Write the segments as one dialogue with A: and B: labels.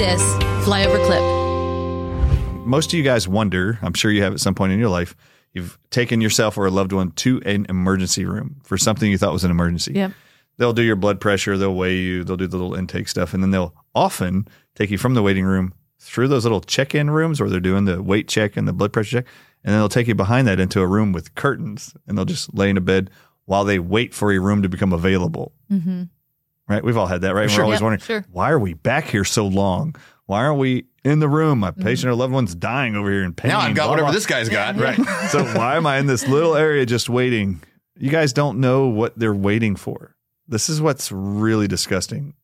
A: this flyover clip.
B: Most of you guys wonder, I'm sure you have at some point in your life, you've taken yourself or a loved one to an emergency room for something you thought was an emergency.
A: Yep.
B: They'll do your blood pressure, they'll weigh you, they'll do the little intake stuff, and then they'll often take you from the waiting room through those little check in rooms where they're doing the weight check and the blood pressure check. And then they'll take you behind that into a room with curtains and they'll just lay in a bed while they wait for a room to become available.
A: Mm-hmm.
B: Right? We've all had that, right?
A: Sure.
B: We're always
A: Yep,
B: wondering,
A: sure.
B: why are we back here so long? Why aren't we in the room? My mm-hmm. patient or loved one's dying over here in pain.
C: Now I've got
B: blah,
C: whatever
B: blah.
C: this guy's got.
B: Right. so why am I in this little area just waiting? You guys don't know what they're waiting for. This is what's really disgusting.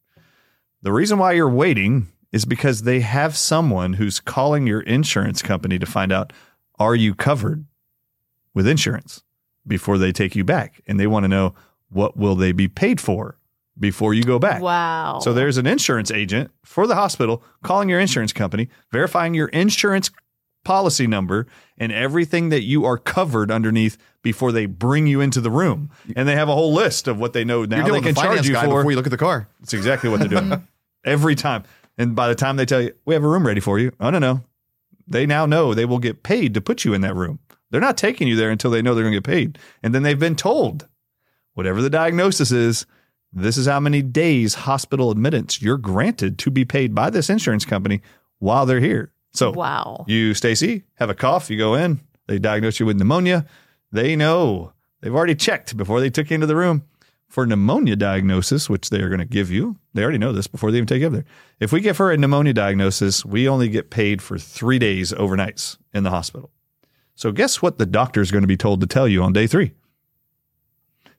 B: The reason why you're waiting is because they have someone who's calling your insurance company to find out are you covered with insurance before they take you back and they want to know what will they be paid for before you go back.
A: Wow.
B: So there's an insurance agent for the hospital calling your insurance company, verifying your insurance policy number and everything that you are covered underneath before they bring you into the room. And they have a whole list of what they know now
C: You're
B: they can
C: the
B: charge you
C: guy
B: for.
C: before you look at the car.
B: It's exactly what they're doing every time. And by the time they tell you, we have a room ready for you, oh, no, no. They now know they will get paid to put you in that room. They're not taking you there until they know they're going to get paid. And then they've been told, whatever the diagnosis is, this is how many days hospital admittance you're granted to be paid by this insurance company while they're here. So,
A: wow.
B: you, Stacy, have a cough, you go in, they diagnose you with pneumonia. They know they've already checked before they took you into the room for pneumonia diagnosis, which they are going to give you. They already know this before they even take you up there. If we give her a pneumonia diagnosis, we only get paid for three days overnights in the hospital. So guess what the doctor is going to be told to tell you on day three?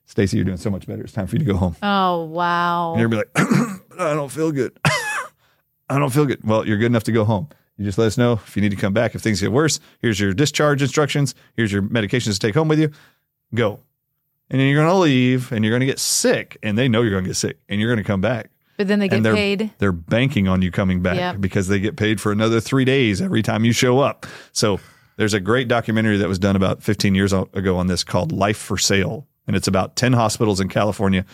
B: Stacy, you're doing so much better. It's time for you to go home.
A: Oh, wow.
B: And you're be like, I don't feel good. I don't feel good. Well, you're good enough to go home. You just let us know if you need to come back. If things get worse, here's your discharge instructions. Here's your medications to take home with you. Go. And then you're going to leave and you're going to get sick. And they know you're going to get sick and you're going to come back.
A: But then they get
B: they're,
A: paid.
B: They're banking on you coming back
A: Yep.
B: because they get paid for another three days every time you show up. So there's a great documentary that was done about 15 years ago on this called Life for Sale. And it's about 10 hospitals in California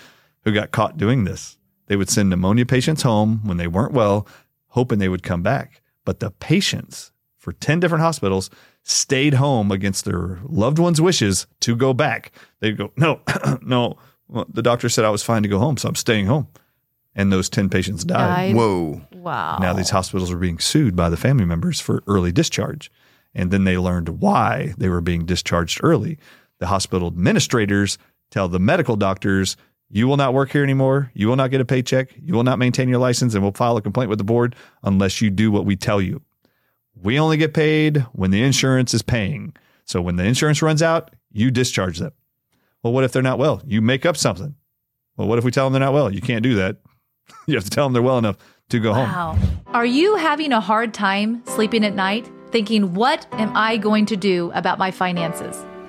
B: who got caught doing this. They would send pneumonia patients home when they weren't well, hoping they would come back. But the patients for 10 different hospitals stayed home against their loved ones' wishes to go back. They'd go, no, no. Well, the doctor said I was fine to go home, so I'm staying home. And those 10 patients died.
A: Died.
C: Whoa.
A: Wow.
B: Now these hospitals are being sued by the family members for early discharge. And then they learned why they were being discharged early. The hospital administrators tell the medical doctors, you will not work here anymore. You will not get a paycheck. You will not maintain your license and we'll file a complaint with the board unless you do what we tell you. We only get paid when the insurance is paying. So when the insurance runs out, you discharge them. Well, what if they're not well? You make up something. Well, what if we tell them they're not well? You can't do that. You have to tell them they're well enough to go home.
A: Wow. Are you having a hard time sleeping at night, thinking, what am I going to do about my finances?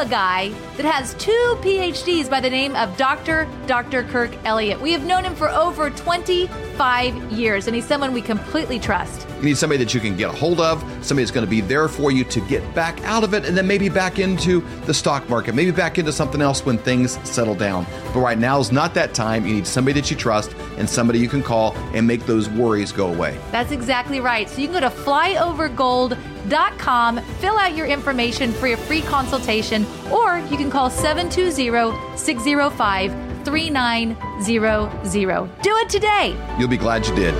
A: a guy that has two PhDs by the name of Dr. Dr. Kirk Elliott. We have known him for over 25 years, and he's someone we completely trust.
C: You need somebody that you can get a hold of, somebody that's going to be there for you to get back out of it, and then maybe back into the stock market, maybe back into something else when things settle down. But right now is not that time. You need somebody that you trust and somebody you can call and make those worries go away.
A: That's exactly right. So you can go to flyovergold.com, fill out your information for your free consultation, or you can call 720 605 3900. Do it today.
C: You'll be glad you did.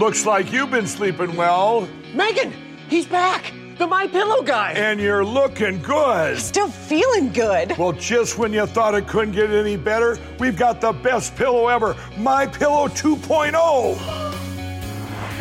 D: Looks like you've been sleeping well.
E: Megan, he's back.
D: the My Pillow guy.
E: And you're looking good.
F: Still feeling good.
E: Well, just when you thought it couldn't get any better, we've got the best pillow ever, My Pillow 2.0.